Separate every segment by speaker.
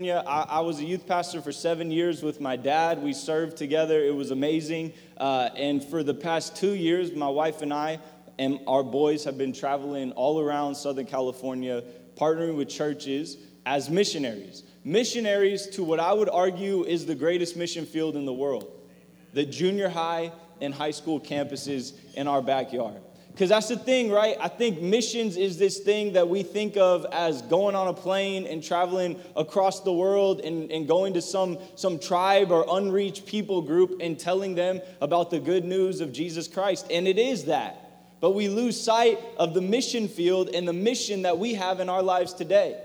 Speaker 1: I, I, was a youth pastor for seven years with my dad. We served together. It was amazing. Uh, and for the past two years, my wife and I and our boys have been traveling all around Southern California, partnering with churches as missionaries. Missionaries to what I would argue is the greatest mission field in the world the junior high and high school campuses in our backyard. Because that's the thing, right? I think missions is this thing that we think of as going on a plane and traveling across the world and, and going to some, some tribe or unreached people group and telling them about the good news of Jesus Christ. And it is that. But we lose sight of the mission field and the mission that we have in our lives today.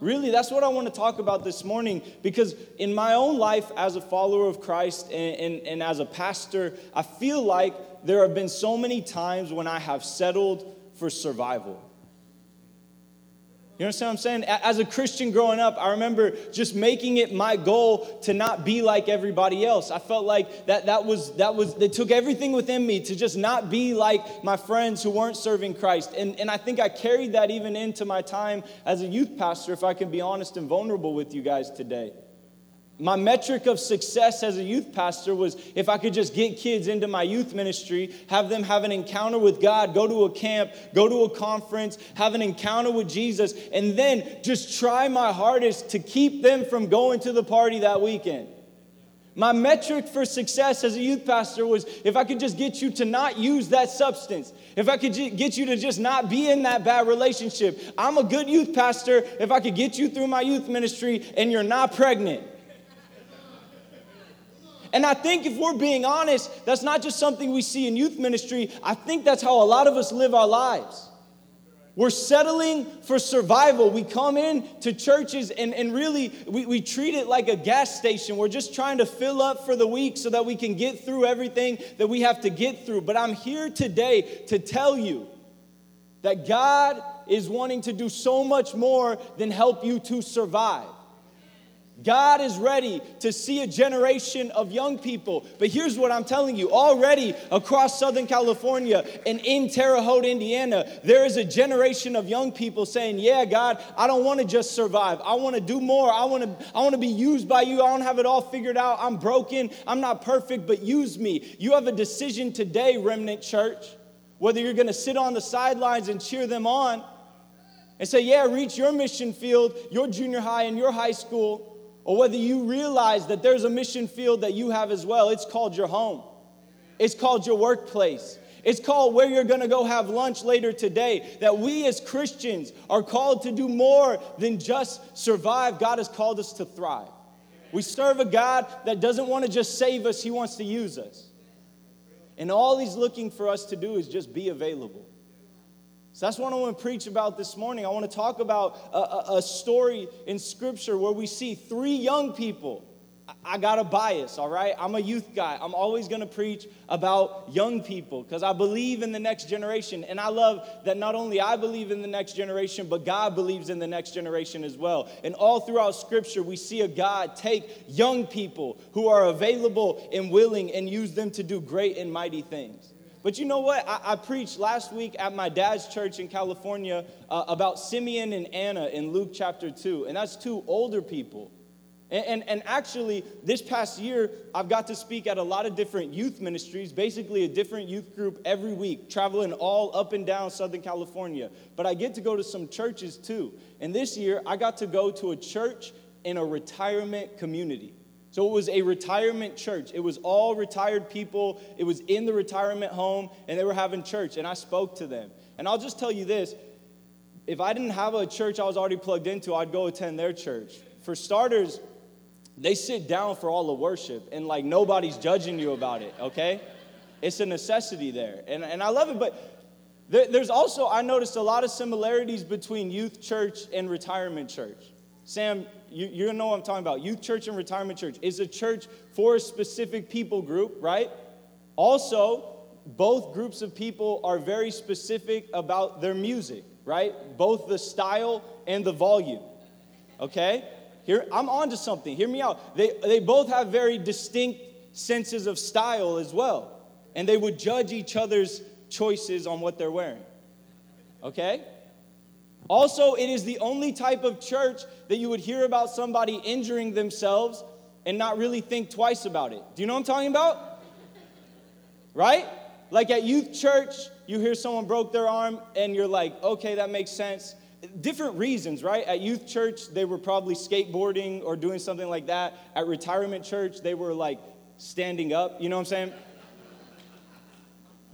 Speaker 1: Really, that's what I want to talk about this morning because in my own life as a follower of Christ and, and, and as a pastor, I feel like there have been so many times when I have settled for survival. You understand what I'm saying? As a Christian growing up, I remember just making it my goal to not be like everybody else. I felt like that, that was, that was, they took everything within me to just not be like my friends who weren't serving Christ. And, and I think I carried that even into my time as a youth pastor, if I can be honest and vulnerable with you guys today. My metric of success as a youth pastor was if I could just get kids into my youth ministry, have them have an encounter with God, go to a camp, go to a conference, have an encounter with Jesus, and then just try my hardest to keep them from going to the party that weekend. My metric for success as a youth pastor was if I could just get you to not use that substance, if I could get you to just not be in that bad relationship. I'm a good youth pastor if I could get you through my youth ministry and you're not pregnant. And I think if we're being honest, that's not just something we see in youth ministry. I think that's how a lot of us live our lives. We're settling for survival. We come in to churches and, and really we, we treat it like a gas station. We're just trying to fill up for the week so that we can get through everything that we have to get through. But I'm here today to tell you that God is wanting to do so much more than help you to survive. God is ready to see a generation of young people. But here's what I'm telling you already across Southern California and in Terre Haute, Indiana, there is a generation of young people saying, Yeah, God, I don't want to just survive. I want to do more. I want to, I want to be used by you. I don't have it all figured out. I'm broken. I'm not perfect, but use me. You have a decision today, Remnant Church, whether you're going to sit on the sidelines and cheer them on and say, Yeah, reach your mission field, your junior high, and your high school or whether you realize that there's a mission field that you have as well. It's called your home, it's called your workplace. It's called where you're gonna go have lunch later today. That we as Christians are called to do more than just survive. God has called us to thrive. We serve a God that doesn't wanna just save us, He wants to use us. And all He's looking for us to do is just be available. So that's what I want to preach about this morning. I want to talk about a, a, story in Scripture where we see three young people. I got a bias, all right? I'm a youth guy. I'm always going to preach about young people because I believe in the next generation. And I love that not only I believe in the next generation, but God believes in the next generation as well. And all throughout Scripture, we see a God take young people who are available and willing and use them to do great and mighty things. But you know what? I, I preached last week at my dad's church in California uh, about Simeon and Anna in Luke chapter 2. And that's two older people. And, and, and, actually, this past year, I've got to speak at a lot of different youth ministries, basically a different youth group every week, traveling all up and down Southern California. But I get to go to some churches too. And this year, I got to go to a church in a retirement community. So it was a retirement church. It was all retired people. It was in the retirement home, and they were having church. And I spoke to them. And I'll just tell you this if I didn't have a church I was already plugged into, I'd go attend their church. For starters, they sit down for all the worship, and like nobody's judging you about it, okay? It's a necessity there. And, and I love it, but there, there's also, I noticed a lot of similarities between youth church and retirement church. Sam, you, you know what I'm talking about. Youth church and retirement church is a church for a specific people group, right? Also, both groups of people are very specific about their music, right? Both the style and the volume. Okay? Here, I'm on to something. Hear me out. They, they both have very distinct senses of style as well. And they would judge each other's choices on what they're wearing. Okay? Also, it is the only type of church that you would hear about somebody injuring themselves and not really think twice about it. Do you know what I'm talking about? Right? Like at youth church, you hear someone broke their arm and you're like, okay, that makes sense. Different reasons, right? At youth church, they were probably skateboarding or doing something like that. At retirement church, they were like standing up. You know what I'm saying?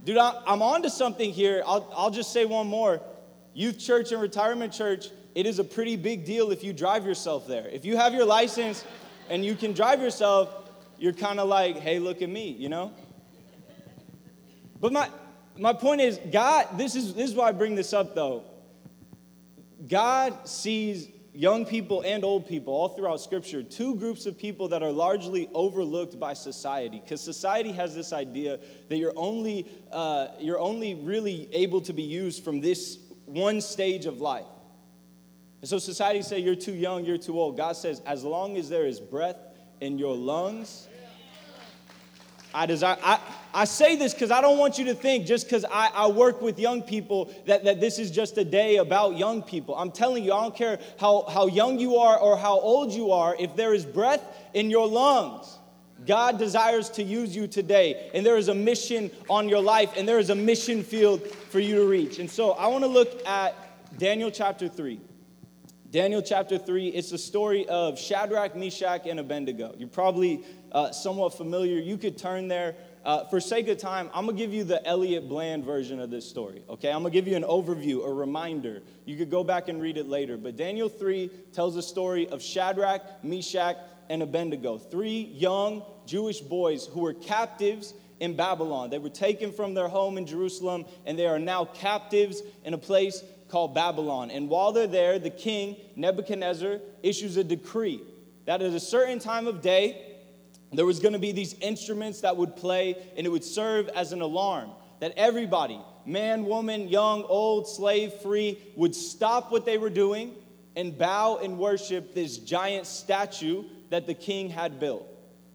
Speaker 1: Dude, I'm on to something here. I'll, I'll just say one more. Youth church and retirement church, it is a pretty big deal if you drive yourself there. If you have your license and you can drive yourself, you're kind of like, hey, look at me, you know? But my, my point is, God, this is, this is why I bring this up though. God sees young people and old people all throughout Scripture, two groups of people that are largely overlooked by society. Because society has this idea that you're only, uh, you're only really able to be used from this one stage of life. And so society say you're too young, you're too old. God says, as long as there is breath in your lungs, I desire. I, I say this because I don't want you to think just because I, I work with young people that, that this is just a day about young people. I'm telling you, I don't care how, how young you are or how old you are, if there is breath in your lungs, God desires to use you today. And there is a mission on your life, and there is a mission field for you to reach. And so I want to look at Daniel chapter 3. Daniel chapter 3, it's the story of Shadrach, Meshach, and Abednego. You're probably uh, somewhat familiar. You could turn there. Uh, for sake of time, I'm gonna give you the Elliot Bland version of this story, okay? I'm gonna give you an overview, a reminder. You could go back and read it later. But Daniel 3 tells the story of Shadrach, Meshach, and Abednego, three young Jewish boys who were captives in Babylon. They were taken from their home in Jerusalem, and they are now captives in a place called Babylon. And while they're there, the king, Nebuchadnezzar, issues a decree that at a certain time of day, there was going to be these instruments that would play, and it would serve as an alarm that everybody, man, woman, young, old, slave, free, would stop what they were doing and bow and worship this giant statue that the king had built,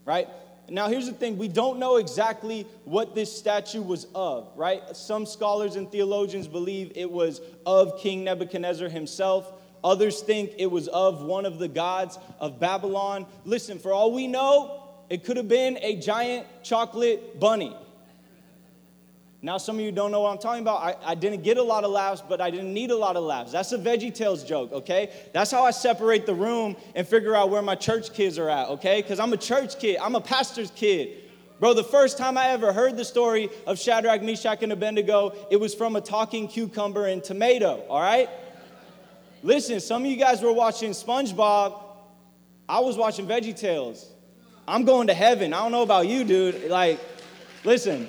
Speaker 1: right? Now, here's the thing we don't know exactly what this statue was of, right? Some scholars and theologians believe it was of King Nebuchadnezzar himself. Others think it was of one of the gods of Babylon. Listen, for all we know, it could have been a giant chocolate bunny. Now, some of you don't know what I'm talking about. I, I didn't get a lot of laughs, but I didn't need a lot of laughs. That's a Veggie Tales joke, okay? That's how I separate the room and figure out where my church kids are at, okay? Because I'm a church kid, I'm a pastor's kid. Bro, the first time I ever heard the story of Shadrach, Meshach, and Abednego, it was from a talking cucumber and tomato, all right? Listen, some of you guys were watching SpongeBob. I was watching Veggie Tales. I'm going to heaven. I don't know about you, dude. Like, listen.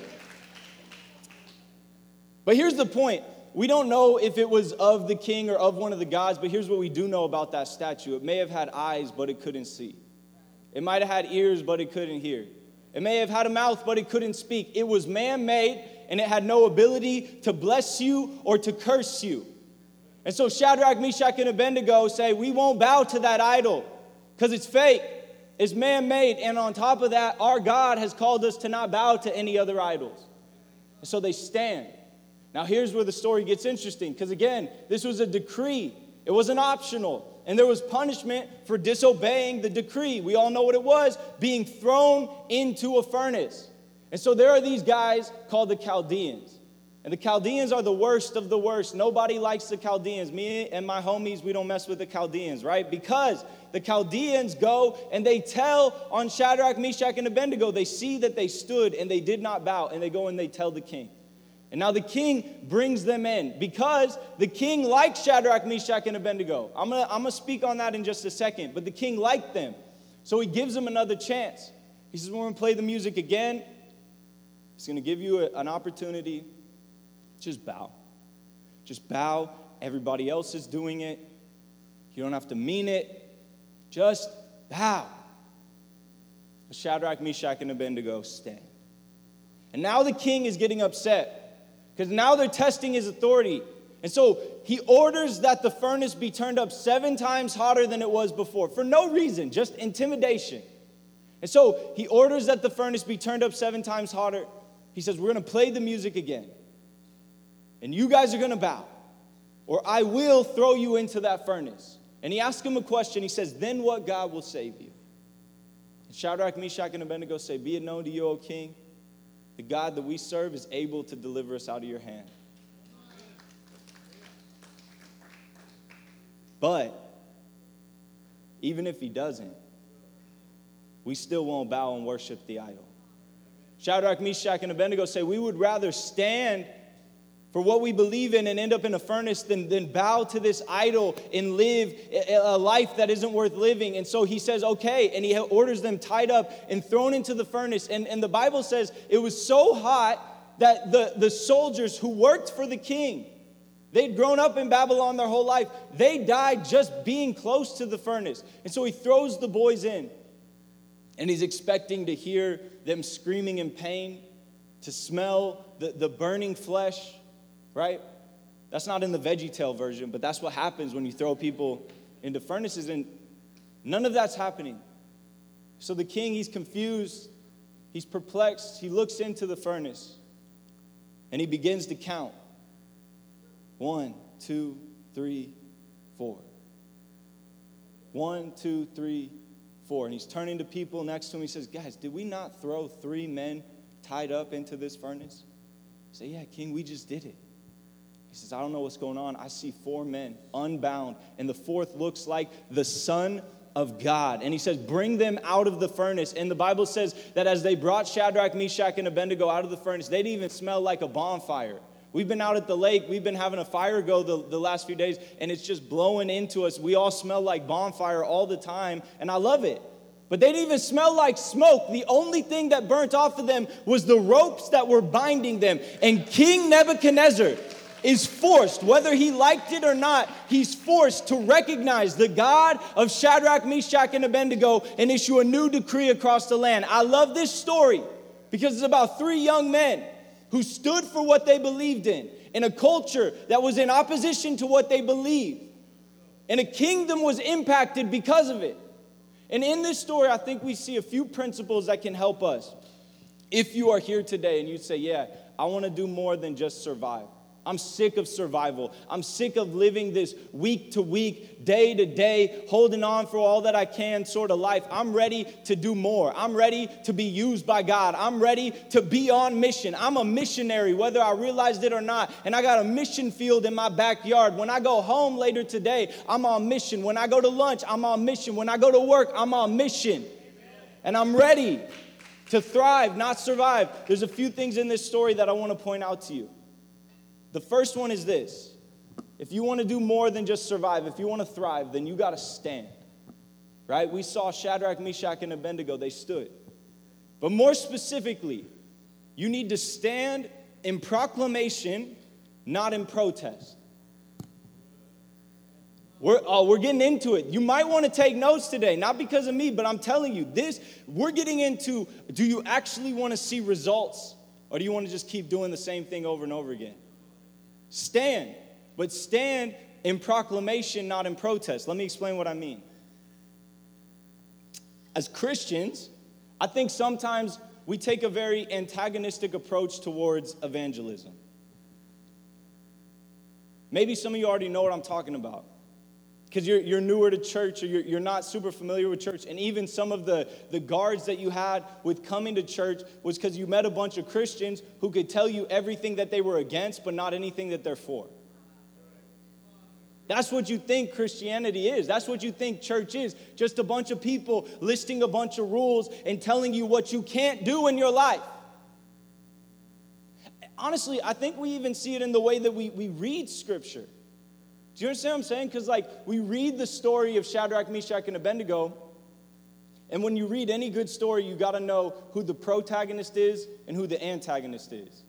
Speaker 1: But here's the point. We don't know if it was of the king or of one of the gods, but here's what we do know about that statue. It may have had eyes, but it couldn't see. It might have had ears, but it couldn't hear. It may have had a mouth, but it couldn't speak. It was man made, and it had no ability to bless you or to curse you. And so Shadrach, Meshach, and Abednego say, We won't bow to that idol because it's fake, it's man made. And on top of that, our God has called us to not bow to any other idols. And so they stand. Now, here's where the story gets interesting because, again, this was a decree, it wasn't optional. And there was punishment for disobeying the decree. We all know what it was being thrown into a furnace. And so there are these guys called the Chaldeans. And the Chaldeans are the worst of the worst. Nobody likes the Chaldeans. Me and my homies, we don't mess with the Chaldeans, right? Because the Chaldeans go and they tell on Shadrach, Meshach, and Abednego, they see that they stood and they did not bow, and they go and they tell the king. And now the king brings them in because the king liked Shadrach, Meshach, and Abednego. I'm gonna, I'm gonna speak on that in just a second, but the king liked them. So he gives them another chance. He says, We're gonna play the music again. He's gonna give you a, an opportunity. Just bow. Just bow. Everybody else is doing it. You don't have to mean it. Just bow. Shadrach, Meshach, and Abednego stand. And now the king is getting upset because now they're testing his authority. And so he orders that the furnace be turned up seven times hotter than it was before for no reason, just intimidation. And so he orders that the furnace be turned up seven times hotter. He says, We're going to play the music again. And you guys are going to bow. or I will throw you into that furnace. And he asks him a question. He says, Then what God will save you? And Shadrach, Meshach, and Abednego say, Be it known to you, O king, the God that we serve is able to deliver us out of your hand. But even if he doesn't, we still won't bow and worship the idol. Shadrach, Meshach, and Abednego say, We would rather stand for what we believe in and end up in a furnace than, than bow to this idol and live a life that isn't worth living. And so he says, Okay. And he orders them tied up and thrown into the furnace. And, and the Bible says it was so hot that the, the soldiers who worked for the king, They'd grown up in Babylon their whole life. They died just being close to the furnace. And so he throws the boys in. And he's expecting to hear them screaming in pain, to smell the, the burning flesh, right? That's not in the Veggie Tale version, but that's what happens when you throw people into furnaces. And none of that's happening. So the king, he's confused, he's perplexed. He looks into the furnace and he begins to count. One, two, three, four. One, two, three, four. And he's turning to people next to him. He says, Guys, did we not throw three men tied up into this furnace? Say, Yeah, King, we just did it. Says, I don't know what's going on. I see four men unbound, and the fourth looks like the Son of God. And he says, Bring them out of the furnace. And the Bible says that as they brought Shadrach, Meshach, and Abednego out of the furnace, they didn't even smell like a bonfire. We've been out at the lake, we've been having a fire go the, the last few days, and it's just blowing into us. We all smell like bonfire all the time, and I love it. But they didn't even smell like smoke. The only thing that burnt off of them was the ropes that were binding them. And King Nebuchadnezzar is forced, whether he liked it or not, he's forced to recognize the God of Shadrach, Meshach, and Abednego and issue a new decree across the land. I love this story because it's about three young men who stood for what they believed in, in a culture that was in opposition to what they believed. And a kingdom was impacted because of it. And in this story, I think we see a few principles that can help us. If you are here today and you say, Yeah, I want to do more than just survive. I'm sick of survival. I'm sick of living this week to week, day to day, holding on for all that I can sort of life. I'm ready to do more. I'm ready to be used by God. I'm ready to be on mission. I'm a missionary, whether I realized it or not. And I got a mission field in my backyard. When I go home later today, I'm on mission. When I go to lunch, I'm on mission. When I go to work, I'm on mission. And I'm ready to thrive, not survive. There's a few things in this story that I want to point out to you. The first one is this if you want to do more than just survive, if you want to thrive, then you got to stand. Right? We saw Shadrach, Meshach, and Abednego, they stood. But more specifically, you need to stand in proclamation, not in protest. We're, uh, we're getting into it. You might want to take notes today, not because of me, but I'm telling you, this, we're getting into do you actually want to see results, or do you want to just keep doing the same thing over and over again? Stand, but stand in proclamation, not in protest. Let me explain what I mean. As Christians, I think sometimes we take a very antagonistic approach towards evangelism. Maybe some of you already know what I'm talking about because you're, you're newer to church or you're, you're not super familiar with church and even some of the, the guards that you had with coming to church was because you met a bunch of christians who could tell you everything that they were against but not anything that they're for. That's what you think christianity is. That's what you think church is. Just a bunch of people listing a bunch of rules and telling you what you can't do in your life. Honestly i think we even see it in the way that we, we read scripture do you understand what I'm saying? Because, like, we read the story of Shadrach, Meshach, and Abednego, and when you read any good story, you got to know who the protagonist is and who the antagonist is.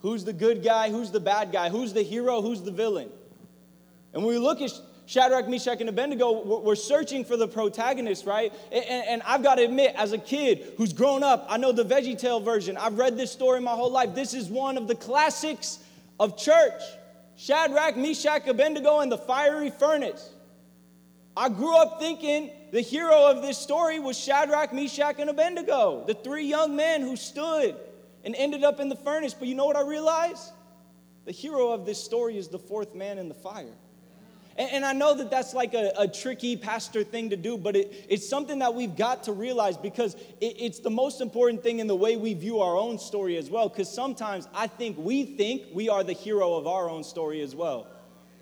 Speaker 1: Who's the good guy? Who's the bad guy? Who's the hero? Who's the villain? And when we look at Shadrach, Meshach, and Abednego, we're searching for the protagonist, right? And, and, I've got to admit, as a kid who's grown up, I know the Veggie Tale version. I've read this story my whole life. This is one of the classics of church. Shadrach, Meshach, Abednego, and the fiery furnace. I grew up thinking the hero of this story was Shadrach, Meshach, and Abednego, the three young men who stood and ended up in the furnace. But you know what I realized? The hero of this story is the fourth man in the fire. And, I know that that's like a, a, tricky pastor thing to do, but it, it's something that we've got to realize because it, it's the most important thing in the way we view our own story as well. Because sometimes I think we think we are the hero of our own story as well.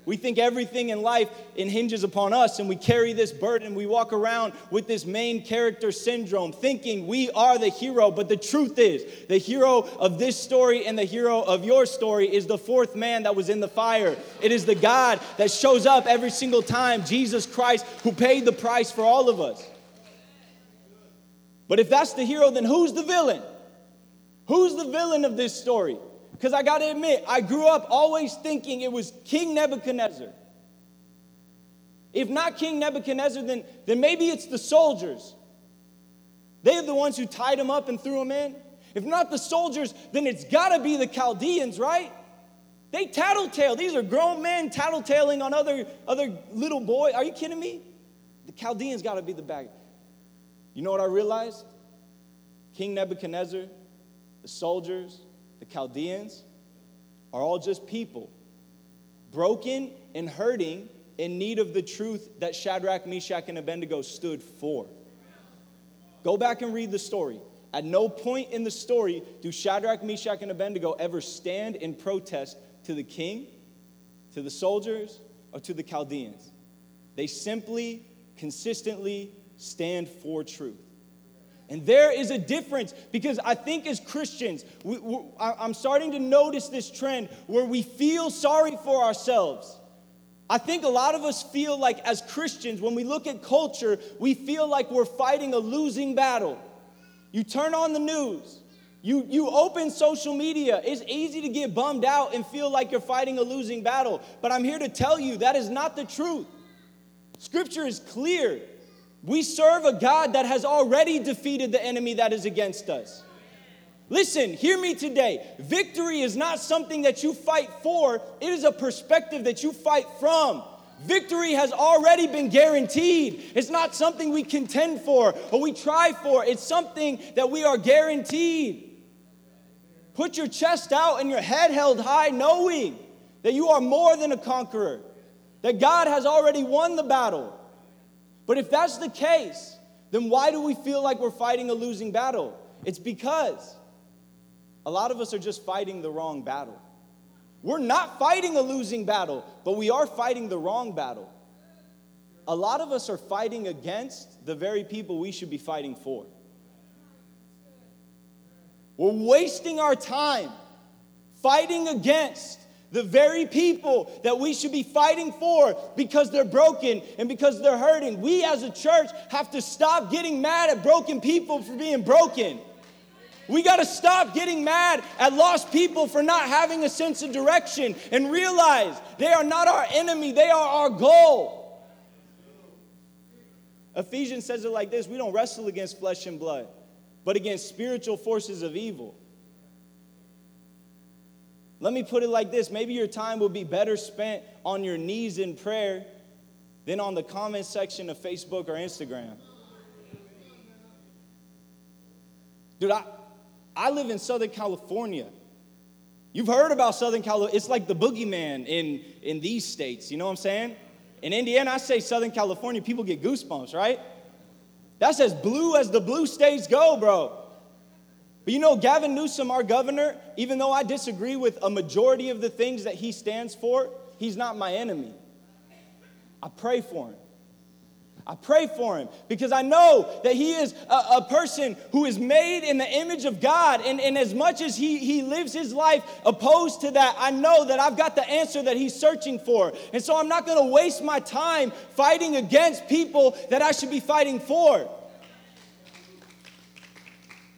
Speaker 1: We think everything in life hinges upon us, and we carry this burden. We walk around with this main character syndrome, thinking we are the hero. But the truth is, the hero of this story and the hero of your story is the fourth man that was in the fire. It is the God that shows up every single time, Jesus Christ, who paid the price for all of us. But if that's the hero, then who's the villain? Who's the villain of this story? Because I got to admit, I grew up always thinking it was King Nebuchadnezzar. If not King Nebuchadnezzar, then, then maybe it's the soldiers. They're the ones who tied him up and threw him in. If not the soldiers, then it's got to be the Chaldeans, right? They tattletale. These are grown men tattletaling on other, other little boy. Are you kidding me? The Chaldeans got to be the bad. You know what I realized? King Nebuchadnezzar, the soldiers, Chaldeans, are all just people, broken and hurting, in need of the truth that Shadrach, Meshach, and Abednego stood for. Go back and read the story. At no point in the story do Shadrach, Meshach, and Abednego ever stand in protest to the king, to the soldiers, or to the Chaldeans. They simply, consistently stand for truth. And there is a difference because I think as Christians, we, I'm starting to notice this trend where we feel sorry for ourselves. I think a lot of us feel like, as Christians, when we look at culture, we feel like we're fighting a losing battle. You turn on the news, you, you open social media, it's easy to get bummed out and feel like you're fighting a losing battle. But I'm here to tell you that is not the truth. Scripture is clear. We serve a God that has already defeated the enemy that is against us. Listen, hear me today. Victory is not something that you fight for, it is a perspective that you fight from. Victory has already been guaranteed. It's not something we contend for or we try for, it's something that we are guaranteed. Put your chest out and your head held high, knowing that you are more than a conqueror, that God has already won the battle. But if that's the case, then why do we feel like we're fighting a losing battle? It's because a lot of us are just fighting the wrong battle. We're not fighting a losing battle, but we are fighting the wrong battle. A lot of us are fighting against the very people we should be fighting for. We're wasting our time fighting against the very people that we should be fighting for because they're broken and because they're hurting. We as a church have to stop getting mad at broken people for being broken. We got to stop getting mad at lost people for not having a sense of direction and realize they are not our enemy, they are our goal. Ephesians says it like this We don't wrestle against flesh and blood, but against spiritual forces of evil. Let me put it like this maybe your time will be better spent on your knees in prayer than on the comment section of Facebook or Instagram. Dude, I, I live in Southern California. You've heard about Southern California. It's like the boogeyman in, in these states. You know what I'm saying? In Indiana, I say Southern California, people get goosebumps, right? That's as blue as the blue states go, bro. But you know, Gavin Newsom, our governor, even though I disagree with a majority of the things that he stands for, he's not my enemy. I pray for him. I pray for him because I know that he is a, a, person who is made in the image of God. And, and as much as he, he lives his life opposed to that, I know that I've got the answer that he's searching for. And so I'm not going to waste my time fighting against people that I should be fighting for.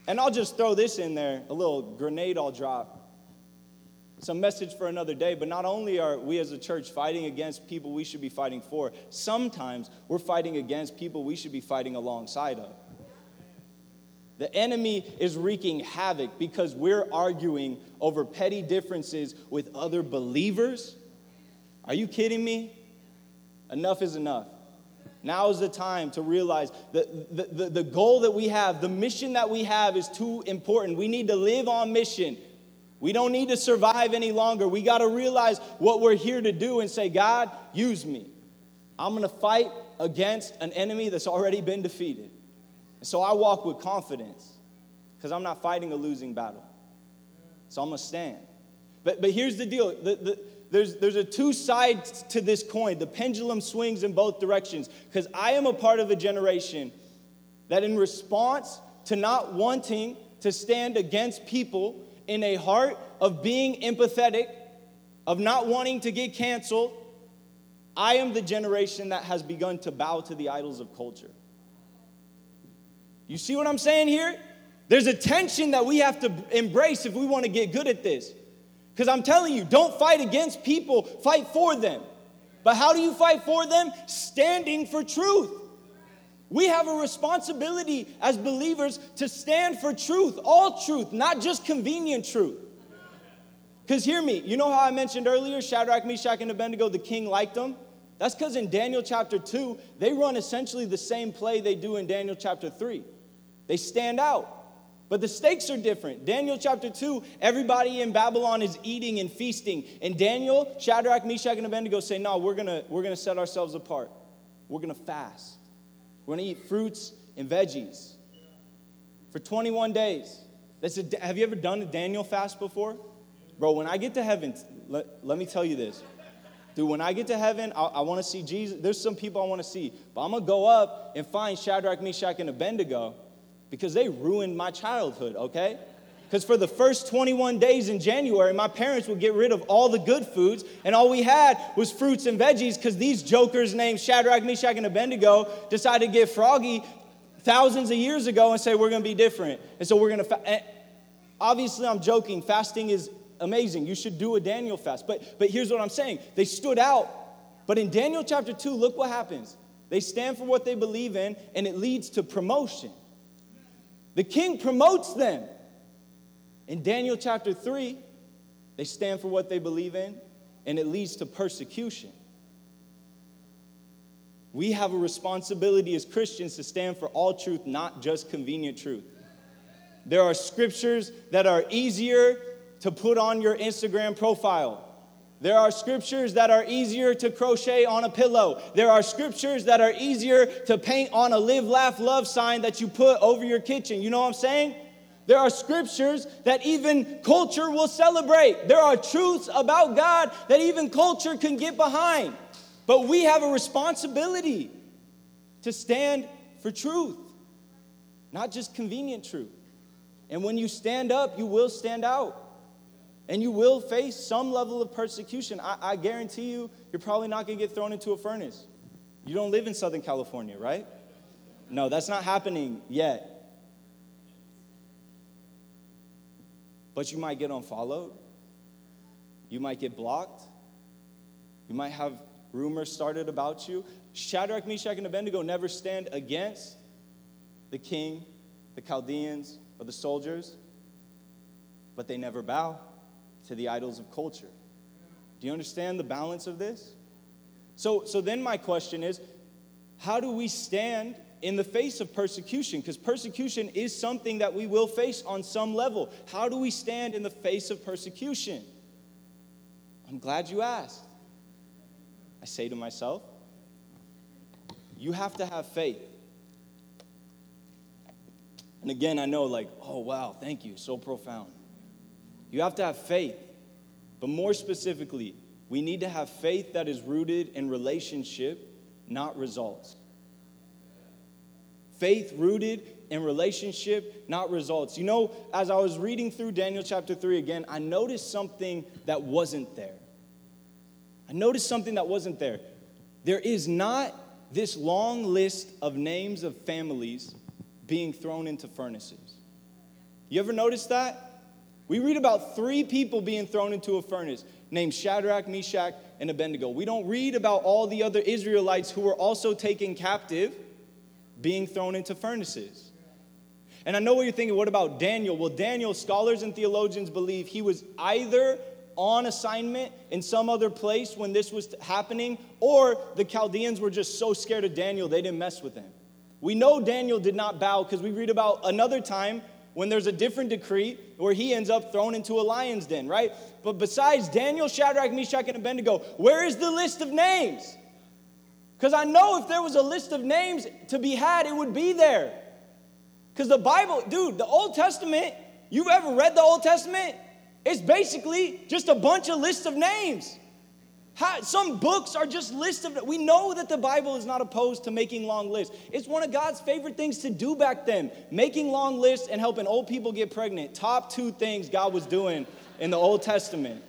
Speaker 1: And I'll just throw this in there a little grenade I'll drop. Some message for another day, but not only are we as a church fighting against people we should be fighting for, sometimes we're fighting against people we should be fighting alongside of. The enemy is wreaking havoc because we're arguing over petty differences with other believers. Are you kidding me? Enough is enough. Now is the time to realize that the, the, the goal that we have, the mission that we have is too important. We need to live on mission. We don't need to survive any longer. We got to realize what we're here to do and say, God, use me. I'm gonna fight against an enemy that's already been defeated. And so I walk with confidence because I'm not fighting a losing battle. So I'm gonna stand. But, but here's the deal the, the, there's, there's a two sides to this coin. The pendulum swings in both directions because I am a part of a generation that, in response to not wanting to stand against people in a heart of being empathetic, of not wanting to get canceled, I am the generation that has begun to bow to the idols of culture. You see what I'm saying here? There's a tension that we have to embrace if we want to get good at this. Because I'm telling you, don't fight against people, fight for them. But how do you fight for them? Standing for truth. We have a responsibility as believers to stand for truth, all truth, not just convenient truth. Because hear me, you know how I mentioned earlier Shadrach, Meshach, and Abednego, the king liked them? That's because in Daniel chapter 2, they run essentially the same play they do in Daniel chapter 3. They stand out. But the stakes are different. Daniel chapter 2, everybody in Babylon is eating and feasting. And Daniel, Shadrach, Meshach, and Abednego say, No, we're gonna, we're gonna set ourselves apart. We're gonna fast. We're gonna eat fruits and veggies for 21 days. That's a, have you ever done a Daniel fast before? Bro, when I get to heaven, let, let me tell you this. Dude, when I get to heaven, I, I want to see Jesus. There's some people I want to see, but I'm going to go up and find Shadrach, Meshach, and Abednego because they ruined my childhood, okay? Because for the first 21 days in January, my parents would get rid of all the good foods, and all we had was fruits and veggies because these jokers named Shadrach, Meshach, and Abednego decided to get froggy thousands of years ago and say, We're gonna be different. And so we're gonna, fa-. obviously, I'm joking. Fasting is amazing. You should do a Daniel fast. But, but here's what I'm saying they stood out. But in Daniel chapter 2, look what happens. They stand for what they believe in, and it leads to promotion. The king promotes them. In Daniel chapter 3, they stand for what they believe in, and it leads to persecution. We have a responsibility as Christians to stand for all truth, not just convenient truth. There are scriptures that are easier to put on your Instagram profile. There are scriptures that are easier to crochet on a pillow. There are scriptures that are easier to paint on a live, laugh, love sign that you put over your kitchen. You know what I'm saying? There are scriptures that even culture will celebrate. There are truths about God that even culture can get behind. But we have a responsibility to stand for truth, not just convenient truth. And when you stand up, you will stand out. And you will face some level of persecution. I, I guarantee you, you're probably not going to get thrown into a furnace. You don't live in Southern California, right? No, that's not happening yet. But you might get unfollowed. You might get blocked. You might have rumors started about you. Shadrach, Meshach, and Abednego never stand against the king, the Chaldeans, or the soldiers, but they never bow to the idols of culture. Do you understand the balance of this? So, so then my question is how do we stand in the face of persecution? Because persecution is something that we will face on some level. How do we stand in the face of persecution? I'm glad you asked. I say to myself, you have to have faith. And again, I know, like, oh, wow, thank you, so profound. You have to have faith. But more specifically, we need to have faith that is rooted in relationship, not results. Faith rooted in relationship, not results. You know, as I was reading through Daniel chapter 3 again, I noticed something that wasn't there. I noticed something that wasn't there. There is not this long list of names of families being thrown into furnaces. You ever notice that? We read about three people being thrown into a furnace named Shadrach, Meshach, and Abednego. We don't read about all the other Israelites who were also taken captive being thrown into furnaces. And I know what you're thinking, what about Daniel? Well, Daniel, scholars and theologians believe he was either on assignment in some other place when this was happening, or the Chaldeans were just so scared of Daniel they didn't mess with him. We know Daniel did not bow because we read about another time when there's a different decree where he ends up thrown into a lion's den, right? But besides Daniel, Shadrach, Meshach, and Abednego, where is the list of names? Because I know if there was a list of names to be had, it would be there. Because the Bible, dude, the Old Testament, you've ever read the Old Testament? It's basically just a bunch of lists of names. How, some books are just lists of, we know that the Bible is not opposed to making long lists. It's one of God's favorite things to do back then, making long lists and helping old people get pregnant. Top two things God was doing in the Old Testament.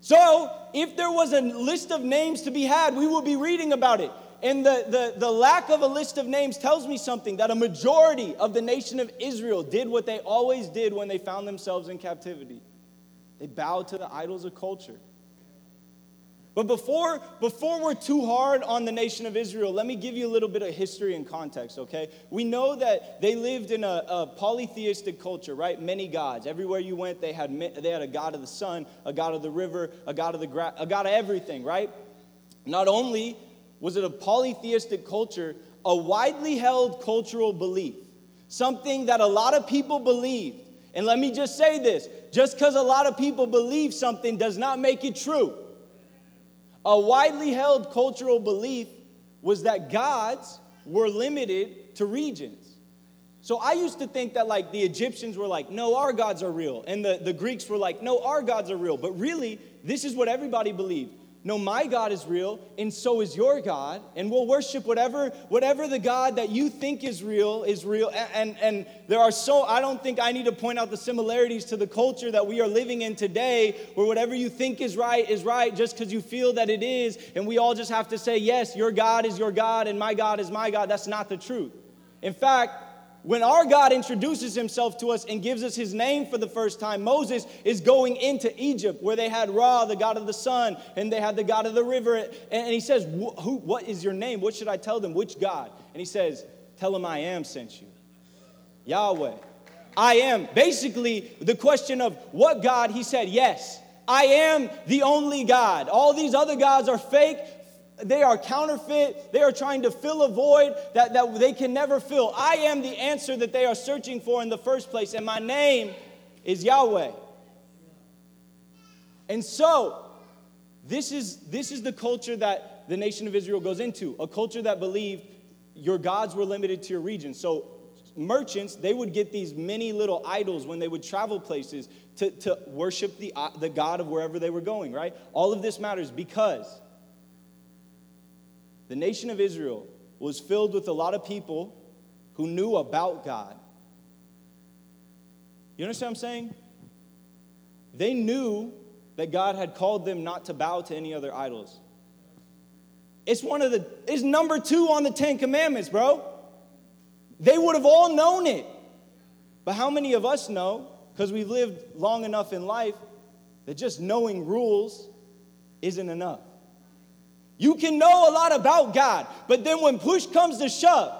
Speaker 1: So, if there was a list of names to be had, we would be reading about it. And the, the, the lack of a list of names tells me something that a majority of the nation of Israel did what they always did when they found themselves in captivity. They bowed to the idols of culture. But before, before we're too hard on the nation of Israel, let me give you a little bit of history and context, okay? We know that they lived in a, a polytheistic culture, right? Many gods. Everywhere you went, they had, they had a god of the sun, a god of the river, a god of the a god of everything, right? Not only was it a polytheistic culture, a widely held cultural belief, something that a lot of people believed. And let me just say this just because a lot of people believe something does not make it true. A widely held cultural belief was that gods were limited to regions. So I used to think that like the Egyptians were like, no, our gods are real. And the, the Greeks were like, no, our gods are real. But really, this is what everybody believed no my god is real and so is your god. And we'll worship whatever whatever the god that you think is real is real. And, and and, there are so i don't think i need to point out the similarities to the culture that we are living in today where whatever you think is right is right just because you feel that it is. And we all just have to say yes your god is your god and my god is my god. That's not the truth. In fact when our God introduces himself to us and gives us his name for the first time, Moses is going into Egypt where they had Ra, the God of the sun, and they had the God of the river. And he says, Who, What is your name? What should I tell them? Which God? And he says, Tell them I am sent you. Yahweh. I am. Basically, the question of what God, he said, Yes. I am the only God. All these other gods are fake. They are counterfeit. They are trying to fill a void that, that they can never fill. I am the answer that they are searching for in the first place, and my name is Yahweh. And so, this is, this is the culture that the nation of Israel goes into a culture that believed your gods were limited to your region. So, merchants, they would get these many little idols when they would travel places to, to worship the, uh, the God of wherever they were going, right? All of this matters because the nation of Israel was filled with a lot of people who knew about God. You understand what I'm saying? They knew that God had called them not to bow to any other idols. It's one of the, it's number two on the Ten Commandments, bro. They would have all known it. But how many of us know, because we've lived long enough in life, that just knowing rules isn't enough? You can know a lot about God, but then when push comes to shove,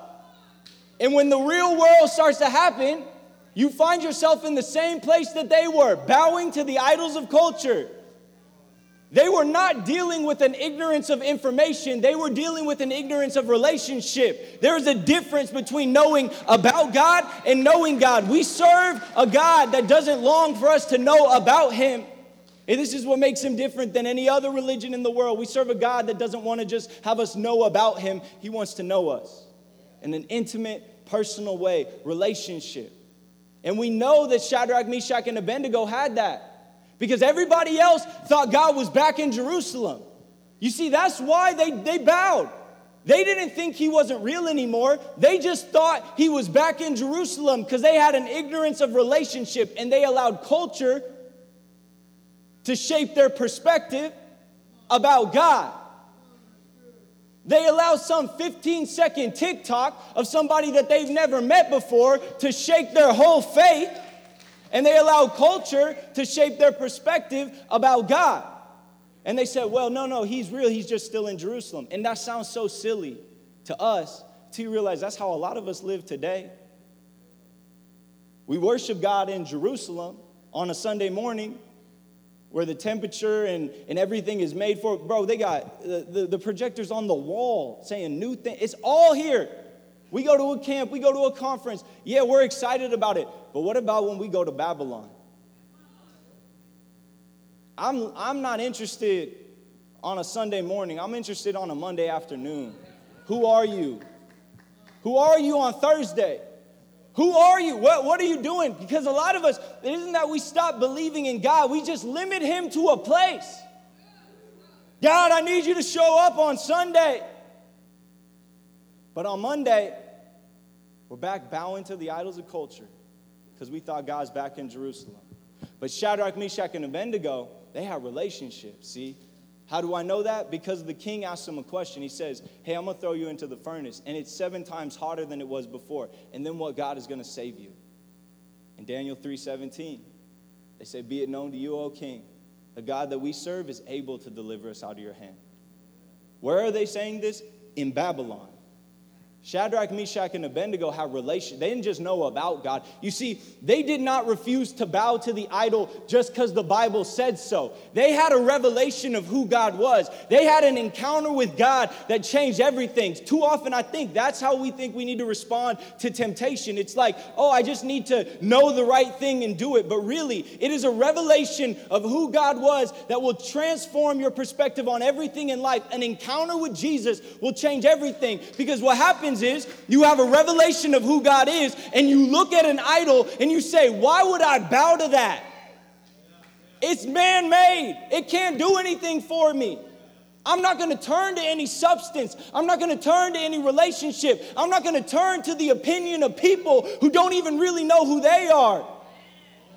Speaker 1: and when the real world starts to happen, you find yourself in the same place that they were, bowing to the idols of culture. They were not dealing with an ignorance of information, they were dealing with an ignorance of relationship. There is a difference between knowing about God and knowing God. We serve a God that doesn't long for us to know about Him. And this is what makes him different than any other religion in the world. We serve a God that doesn't want to just have us know about him, he wants to know us in an intimate, personal way, relationship. And we know that Shadrach, Meshach, and Abednego had that because everybody else thought God was back in Jerusalem. You see, that's why they, they bowed. They didn't think he wasn't real anymore. They just thought he was back in Jerusalem because they had an ignorance of relationship and they allowed culture to shape their perspective about God. They allow some 15 second TikTok of somebody that they've never met before to shake their whole faith. And they allow culture to shape their perspective about God. And they said, well, no, no, he's real. He's just still in Jerusalem. And that sounds so silly to us until you realize that's how a lot of us live today. We worship God in Jerusalem on a Sunday morning, where the temperature and, and everything is made for. Bro, they got the, the, the projectors on the wall saying new things. It's all here. We go to a camp, we go to a conference. Yeah, we're excited about it. But what about when we go to Babylon? I'm, I'm not interested. on a Sunday morning. I'm interested on a Monday afternoon. Who are you? Who are you on Thursday? Who are you? What, what are you doing? Because a lot of us, it isn't that we stop believing in God, we just limit Him to a place. God, I need you to show up on Sunday. But on Monday, we're back bowing to the idols of culture because we thought God's back in Jerusalem. But Shadrach, Meshach, and Abednego, they had relationships, see? How do I know that? Because the king asks him a question. He says, Hey, I'm going to throw you into the furnace, and it's seven times hotter than it was before. And then what God is going to save you. In Daniel 3:17, they say, Be it known to you, O king, the God that we serve is able to deliver us out of your hand. Where are they saying this? In Babylon. Shadrach, Meshach, and Abednego have relation. They didn't just know about God. You see, they did not refuse to bow to the idol just because the Bible said so. They had a revelation of who God was. They had an encounter with God that changed everything. Too often, I think that's how we think we need to respond to temptation. It's like, oh, I just need to know the right thing and do it. But really, it is a revelation of who God was that will transform your perspective on everything in life. An encounter with Jesus will change everything because what happens happens is you have a revelation of who God is, and you look at an idol and you say, Why would I bow to that? It's man made, it can't do anything for me. I'm not going to turn to any substance. I'm not going to turn to any relationship. I'm not going to turn to the opinion of people who don't even really know who they are.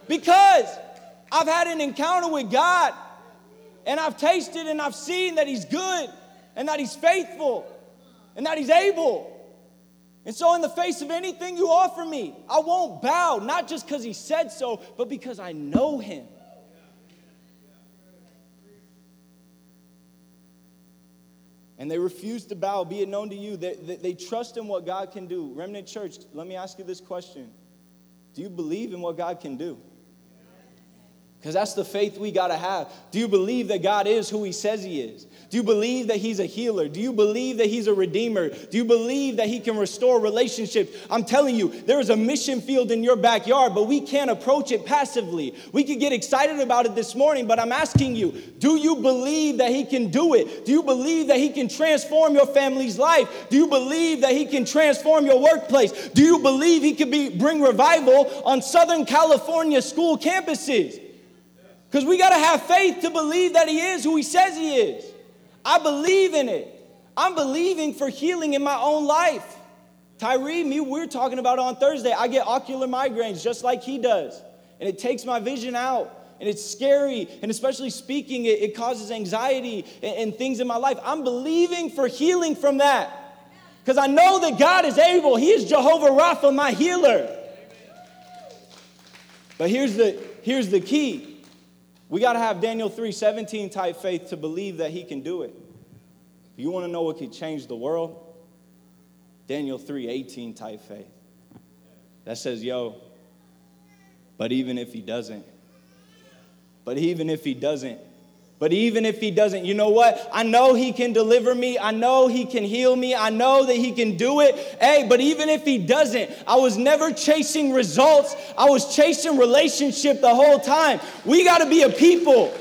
Speaker 1: Because I've had an encounter with God and I've tasted and I've seen that He's good and that He's faithful and that He's able. And so, in the face of anything you offer me, I won't bow, not just because he said so, but because I know him. And they refuse to bow, be it known to you. They, they, they trust in what God can do. Remnant Church, let me ask you this question Do you believe in what God can do? Because that's the faith we got to have. Do you believe that God is who He says He is? Do you believe that He's a healer? Do you believe that He's a redeemer? Do you believe that He can restore relationships? I'm telling you, there is a mission field in your backyard, but we can't approach it passively. We could get excited about it this morning, but I'm asking you, do you believe that He can do it? Do you believe that He can transform your family's life? Do you believe that He can transform your workplace? Do you believe He can be, bring revival on Southern California school campuses? Because we got to have faith to believe that He is who He says He is. I believe in it. I'm believing for healing in my own life. Tyree, me, we're talking about on Thursday. I get ocular migraines just like he does. And it takes my vision out. And it's scary. And especially speaking, it, it causes anxiety and, and things in my life. I'm believing for healing from that. Because I know that God is able. He is Jehovah Rapha, my healer. But here's the, here's the key we got to have Daniel 3:17 type faith to believe that he can do it. If you want to know what could change the world, Daniel 3:18 type faith. That says, "Yo, but even if he doesn't, but even if he doesn't, but even if he doesn't, you know what? I know he can deliver me. I know he can heal me. I know that he can do it. Hey, but even if he doesn't, I was never chasing results. I was chasing relationship the whole time. We got to be a people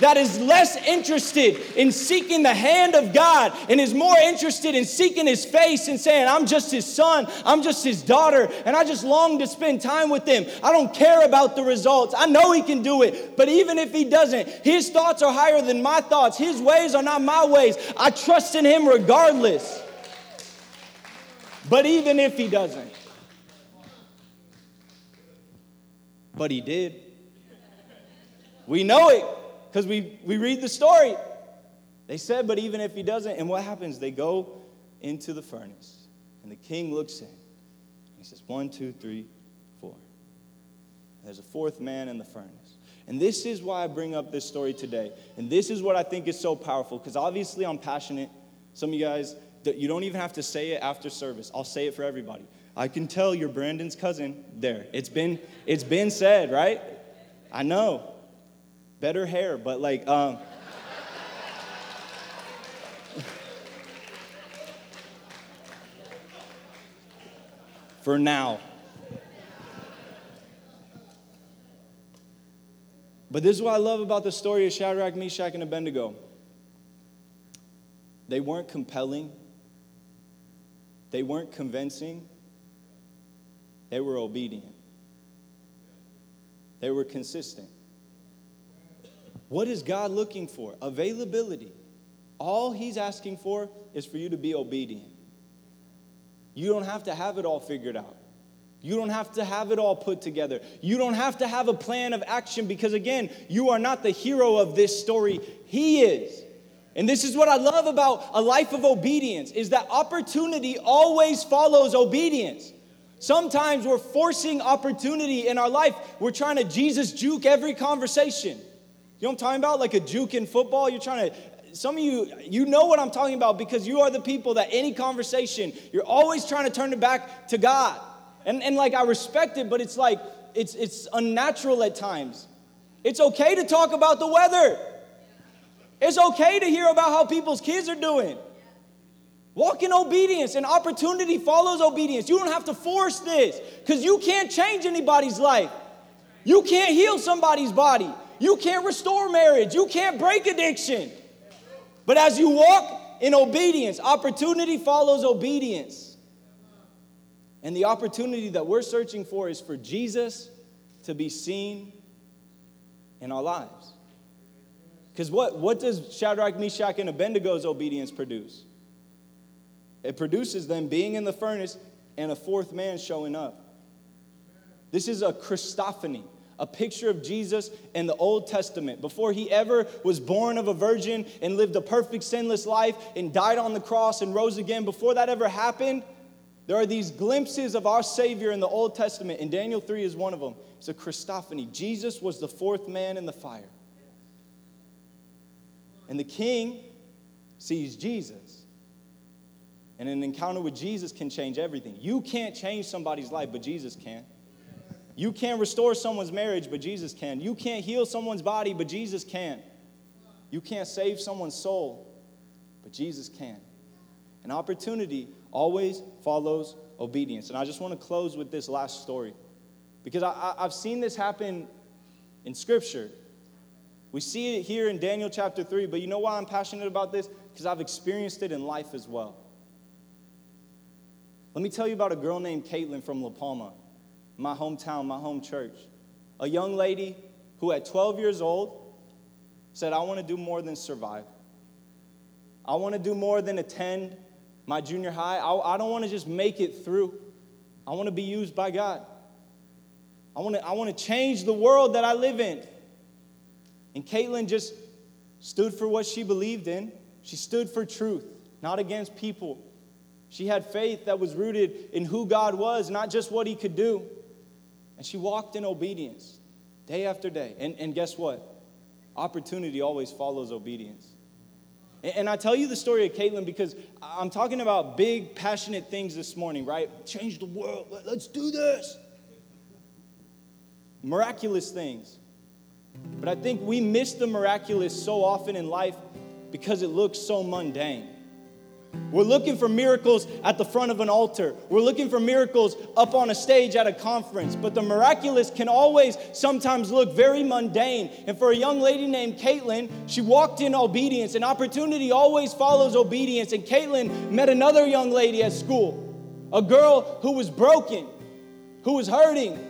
Speaker 1: that is less interested in seeking the hand of God and is more interested in seeking his face and saying, I'm just his son, I'm just his daughter, and I just long to spend time with him. I don't care about the results. I know he can do it, but even if he doesn't, his thoughts are higher than my thoughts, his ways are not my ways. I trust in him regardless. But even if he doesn't, but he did. We know it because we, we read the story. They said, but even if he doesn't, and what happens? They go into the furnace, and the king looks in. And He says, one, two, three, four. There's a fourth man in the furnace. And this is why I bring up this story today. And this is what I think is so powerful, because obviously I'm passionate. Some of you guys, you don't even have to say it after service. I'll say it for everybody. I can tell you're Brandon's cousin there. It's been, it's been said, right? I know better hair, but like, um, for now. But this is what I love about the story of Shadrach, Meshach, and Abednego. They weren't compelling, they weren't convincing, they were obedient, they were consistent. What is God looking for? Availability. All He's asking for is for you to be obedient. You don't have to have it all figured out. You don't have to have it all put together. You don't have to have a plan of action because, again, you are not the hero of this story. He is. And this is what I love about a life of obedience is that opportunity always follows obedience. Sometimes we're forcing opportunity in our life. We're trying to Jesus juke every conversation. You know what I'm talking about? Like a juke in football. You're trying to some of you, you know what I'm talking about because you are the people that any conversation, you're always trying to turn it back to God. And, and like I respect it, but it's like, it's, it's unnatural at times. It's okay to talk about the weather. It's okay to hear about how people's kids are doing. Walk in obedience, and opportunity follows obedience. You don't have to force this because you can't change anybody's life. You can't heal somebody's body. You can't restore marriage. You can't break addiction. But as you walk in obedience, opportunity follows obedience. And the opportunity that we're searching for is for Jesus to be seen in our lives. Because what, what does Shadrach, Meshach, and Abednego's obedience produce? It produces them being in the furnace and a fourth man showing up. This is a Christophany a picture of Jesus in the Old Testament. Before he ever was born of a virgin and lived a perfect, sinless life and died on the cross and rose again, before that ever happened, there are these glimpses of our Savior in the Old Testament, and Daniel 3 is one of them. It's a Christophany. Jesus was the fourth man in the fire. And the king sees Jesus. And an encounter with Jesus can change everything. You can't change somebody's life, but Jesus can. You can't restore someone's marriage, but Jesus can. You can't heal someone's body, but Jesus can. You can't save someone's soul, but Jesus can. An opportunity always follows obedience. And I just want to close with this last story because I, have seen this happen in Scripture. We see it here in Daniel chapter 3, but you know why I'm passionate about this? Because I've experienced it in life as well. Let me tell you about a girl named Caitlin from La Palma my hometown, my home church. A young lady who, at 12 years old, said, I want to do more than survive. I want to do more than attend my junior high. I, I don't want to just make it through. I want to be used by God. I want to, I want to change the world that I live in. And Caitlin just stood for what she believed in. She stood for truth, not against people. She had faith that was rooted in who God was, not just what He could do. And she walked in obedience day after day. And, and guess what? Opportunity always follows obedience. And, and I tell you the story of Caitlin because I'm talking about big, passionate things this morning, right? Change the world. Let's do this. Miraculous things. But I think we miss the miraculous so often in life because it looks so mundane. We're looking for miracles at the front of an altar. We're looking for miracles up on a stage at a conference. But the miraculous can always sometimes look very mundane. And for a young lady named Caitlin, she walked in obedience, and opportunity always follows obedience. And Caitlin met another young lady at school, a girl who was broken, who was hurting,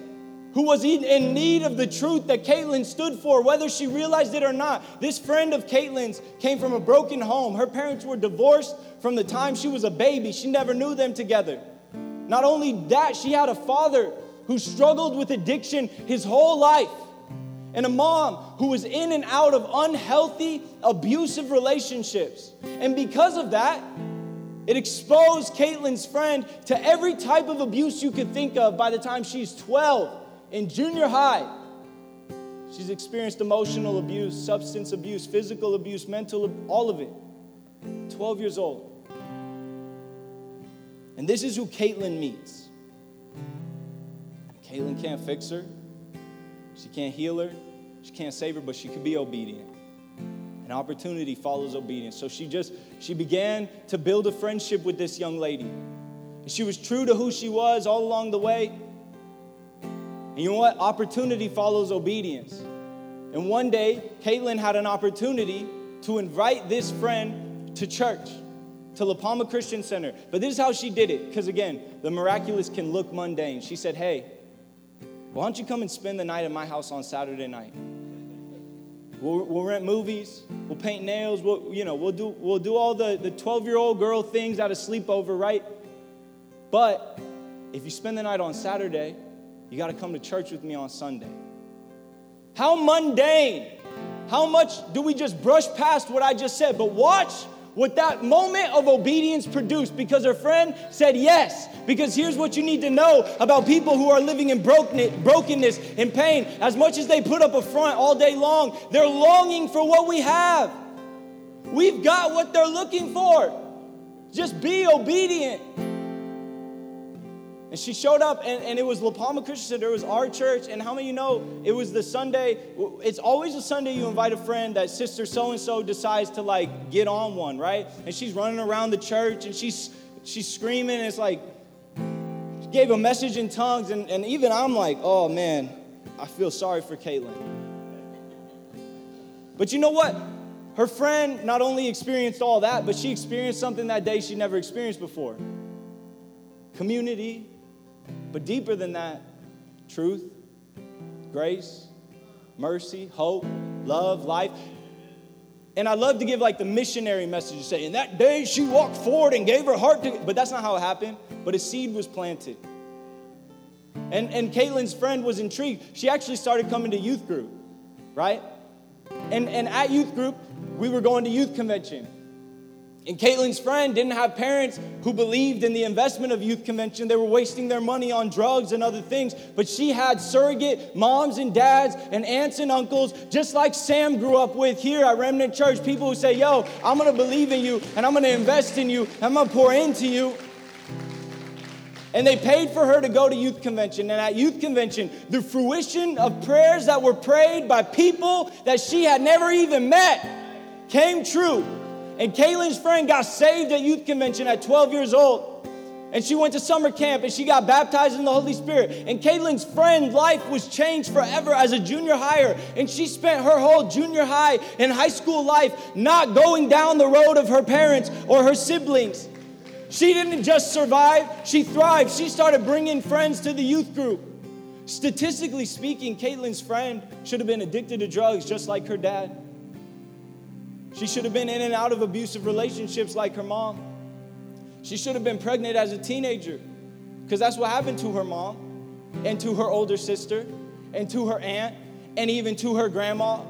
Speaker 1: who was in need of the truth that Caitlin stood for, whether she realized it or not. This friend of Caitlin's came from a broken home. Her parents were divorced from the time she was a baby. She never knew them together. Not only that, she had a father who struggled with addiction his whole life, and a mom who was in and out of unhealthy, abusive relationships. And because of that, it exposed Caitlin's friend to every type of abuse you could think of by the time she's 12 in junior high, she's experienced emotional abuse, substance abuse, physical abuse, mental, all of it. 12 years old. And this is who Caitlin meets. Caitlin can't fix her, she can't heal her, she can't save her, but she could be obedient. An opportunity follows obedience. So she just she began to build a friendship with this young lady. And she was true to who she was all along the way. And you know what? Opportunity follows obedience. And one day, Caitlin had an opportunity to invite this friend to church. to La Palma Christian Center. But this is how she did it, because again, the miraculous can look mundane. She said, Hey, why don't you come and spend the night at my house on Saturday night? We'll, we'll rent movies, we'll paint nails, we'll, you know, we'll do, we'll do all the, the 12 year old girl things at a sleepover, right? But if you spend the night on Saturday, you got to come to church with me on Sunday. How mundane. How much do we just brush past what I just said? But watch what that moment of obedience produced because her friend said yes. Because here's what you need to know about people who are living in brokenness and pain. As much as they put up a front all day long, they're longing for what we have. We've got what they're looking for. Just be obedient. And she showed up, and, and it was La Palma Christian Center. It was our church. And how many of you know it was the Sunday? It's always a Sunday you invite a friend that sister so and so decides to like get on one, right? And she's running around the church and she's she's screaming. And it's like, she gave a message in tongues. And, and even I'm like, oh man, I feel sorry for Caitlin. But you know what? Her friend not only experienced all that, but she experienced something that day she never experienced before community, but deeper than that, truth, grace, mercy, hope, love, life. And I love to give like the missionary message, saying that day she walked forward and gave her heart to, but that's not how it happened. But a seed was planted. And, and Caitlin's friend was intrigued. She actually started coming to youth group, right? And, and at youth group, we were going to youth convention. And Caitlin's friend didn't have parents who believed in the investment of youth convention. They were wasting their money on drugs and other things. But she had surrogate moms and dads and aunts and uncles, just like Sam grew up with here at Remnant Church. People who say, Yo, I'm gonna believe in you and I'm gonna invest in you, I'm gonna pour into you. And they paid for her to go to youth convention. And at youth convention, the fruition of prayers that were prayed by people that she had never even met came true. And Caitlin's friend got saved at youth convention at 12 years old. And she went to summer camp and she got baptized in the Holy Spirit. And Caitlin's friend's life was changed forever as a junior higher. And she spent her whole junior high and high school life not going down the road of her parents or her siblings. She didn't just survive, she thrived. She started bringing friends to the youth group. Statistically speaking, Caitlin's friend should have been addicted to drugs just like her dad. She should have been in and out of abusive relationships like her mom. She should have been pregnant as a teenager because that's what happened to her mom and to her older sister and to her aunt and even to her grandma.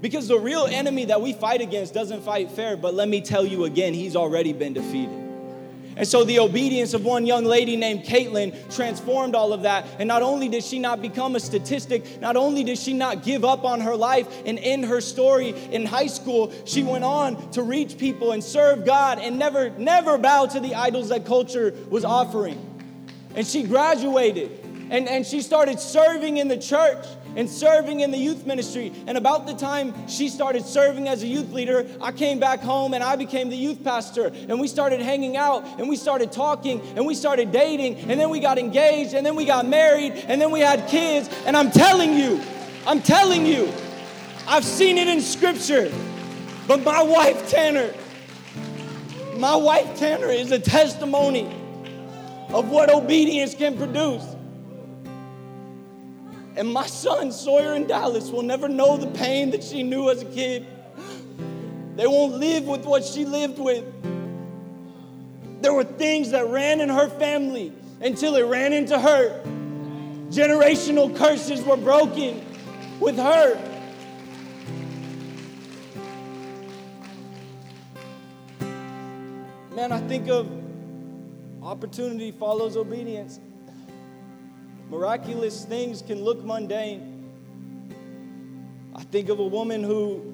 Speaker 1: Because the real enemy that we fight against doesn't fight fair, but let me tell you again, he's already been defeated. And so the obedience of one young lady named Caitlin transformed all of that. And not only did she not become a statistic, not only did she not give up on her life and end her story in high school, she went on to reach people and serve God and never, never bow to the idols that culture was offering. And she graduated and, and she started serving in the church and serving in the youth ministry. And about the time she started serving as a youth leader, I came back home and I became the youth pastor. And we started hanging out and we started talking and we started dating and then we got engaged and then we got married and then we had kids. And I'm telling you, I'm telling you, I've seen it in scripture. But my wife, Tanner, my wife, Tanner, is a testimony of what obedience can produce. And my son, Sawyer and Dallas, will never know the pain that she knew as a kid. They won't live with what she lived with. There were things that ran in her family until it ran into her. Generational curses were broken with her. Man, I think of opportunity follows obedience. Miraculous things can look mundane. I think of a woman who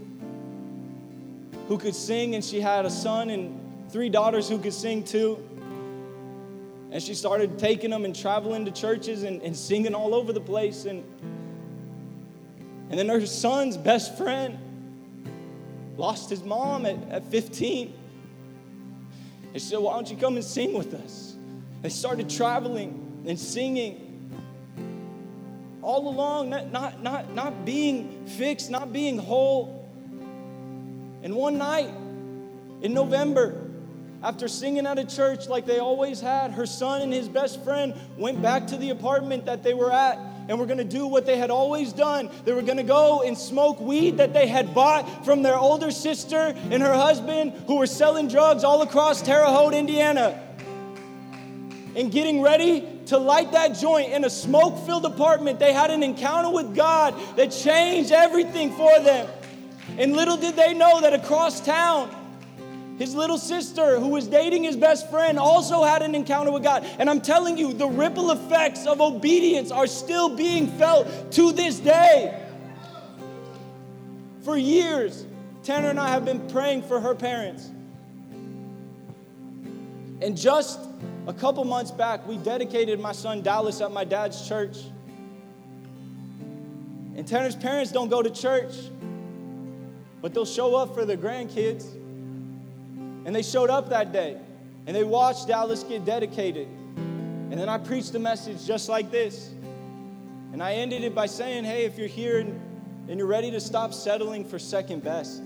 Speaker 1: who could sing and she had a son and three daughters who could sing too. And she started taking them and traveling to churches and, and singing all over the place. And, and then her son's best friend lost his mom at, at 15. And she said, Why don't you come and sing with us? They started traveling and singing all along, not, not, not, not being fixed, not being whole. And one night in November, after singing at a church like they always had, her son and his best friend went back to the apartment that they were at and were going to do what they had always done. They were going to go and smoke weed that they had bought from their older sister and her husband who were selling drugs all across Terre Haute, Indiana. And getting ready to light that joint in a smoke filled apartment, they had an encounter with God that changed everything for them. And little did they know that across town, his little sister, who was dating his best friend, also had an encounter with God. And I'm telling you, the ripple effects of obedience are still being felt to this day. For years, Tanner and I have been praying for her parents. And just a couple months back, we dedicated my son Dallas at my dad's church. And Tanner's parents don't go to church, but they'll show up for their grandkids. And they showed up that day and they watched Dallas get dedicated. And then I preached a message just like this. And I ended it by saying, hey, if you're here and, and you're ready to stop settling for second best,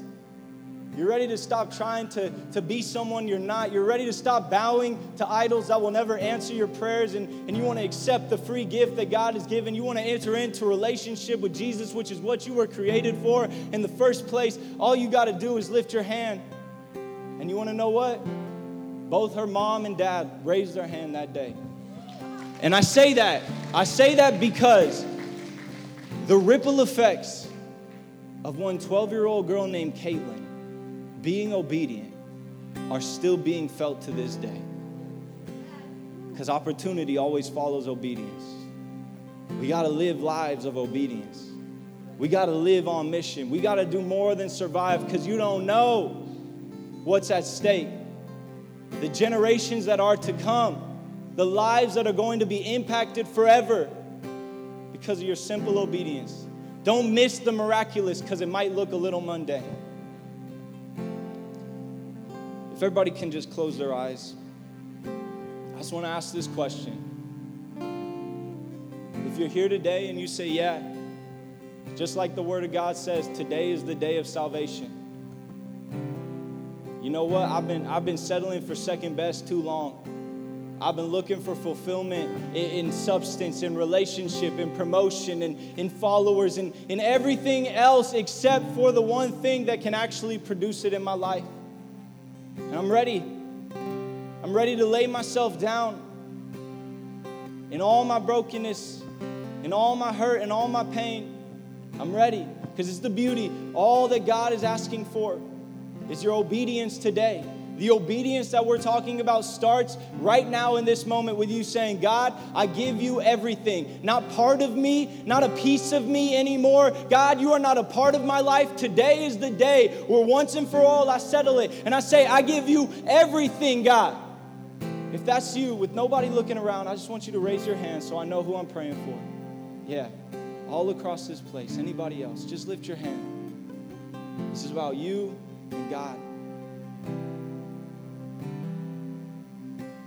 Speaker 1: you're ready to stop trying to, to be someone you're not. You're ready to stop bowing to idols that will never answer your prayers. And, and you want to accept the free gift that God has given. You want to enter into a relationship with Jesus, which is what you were created for in the first place. All you got to do is lift your hand and you want to know what? Both her mom and dad raised their hand that day. And I say that, I say that because the ripple effects of one 12 year old girl named Caitlin being obedient are still being felt to this day. Because opportunity always follows obedience. We got to live lives of obedience. We got to live on mission. We got to do more than survive because you don't know what's at stake, the generations that are to come, the lives that are going to be impacted forever because of your simple obedience. Don't miss the miraculous because it might look a little mundane. Everybody can just close their eyes, I just want to ask this question. If you're here today and you say, Yeah, just like the Word of God says, today is the day of salvation you know what? I've been, I've been settling for second best too long. I've been looking for fulfillment in, in, substance, in relationship, in promotion, and in followers, and in everything else except for the one thing that can actually produce it in my life. And I'm ready. I'm ready to lay myself down in all my brokenness, in all my hurt, in all my pain. I'm ready because it's the beauty, all that God is asking for is your obedience today. The obedience that we're talking about starts right now in this moment with you saying, God, I give you everything. Not part of me, not a piece of me anymore. God, you are not a part of my life. Today is the day where once and for all I settle it. And I say, I give you everything, God. If that's you with nobody looking around, I just want you to raise your hand so I know who I'm praying for. Yeah, all across this place. Anybody else? Just lift your hand. This is about you and God.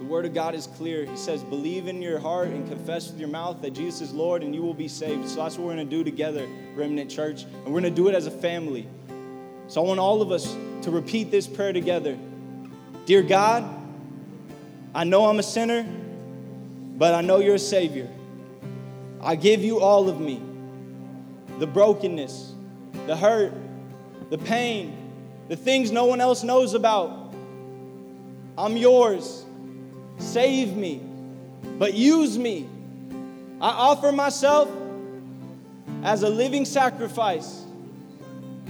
Speaker 1: Word of God is clear. He says, Believe in your heart and confess with your mouth that Jesus is Lord, and you will be saved. So that's what we're going to do together, Remnant Church. And we're going to do it as a family. So I want all of us to repeat this prayer together Dear God, I know I'm a sinner, but I know you're a Savior. I give you all of me the brokenness, the hurt, the pain, the things no one else knows about. I'm yours. Save me, but use me. I offer myself as a living sacrifice.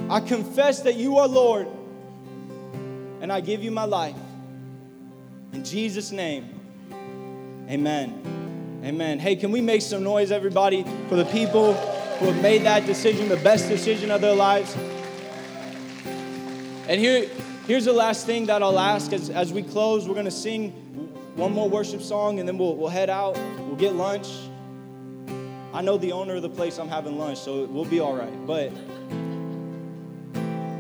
Speaker 1: I confess that you are Lord, and I give you my life. In Jesus' name, amen. Amen. Hey, can we make some noise, everybody, for the people who have made that decision, the best decision of their lives? And here, here's the last thing that I'll ask as, as we close. We're going to sing one more worship song and then we'll, we'll head out. We'll get lunch. I know the owner of the place I'm having lunch, so we'll be all right. But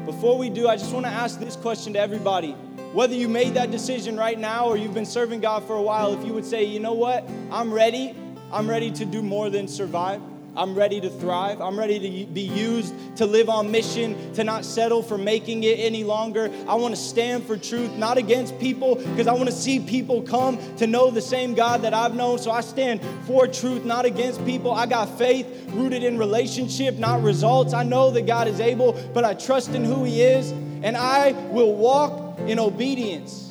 Speaker 1: before we do, I just want to ask this question to everybody. Whether you made that decision right now or you've been serving God for a while, if you would say, you know what, I'm ready, I'm ready to do more than survive. I'm ready to thrive. I'm ready to be used to live on mission, to not settle for making it any longer. I want to stand for truth, not against people, because I want to see people come to know the same God that I've known. So I stand for truth, not against people. I got faith rooted in relationship, not results. I know that God is able, but I trust in who He is, and I will walk in obedience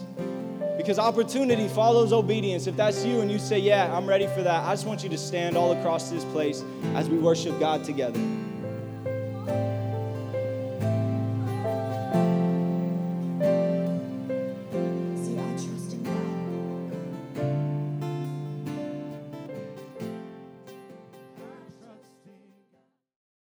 Speaker 1: because opportunity follows obedience. If that's you and you say, Yeah, I'm ready for that, I just want you to stand all across this place as we worship God together.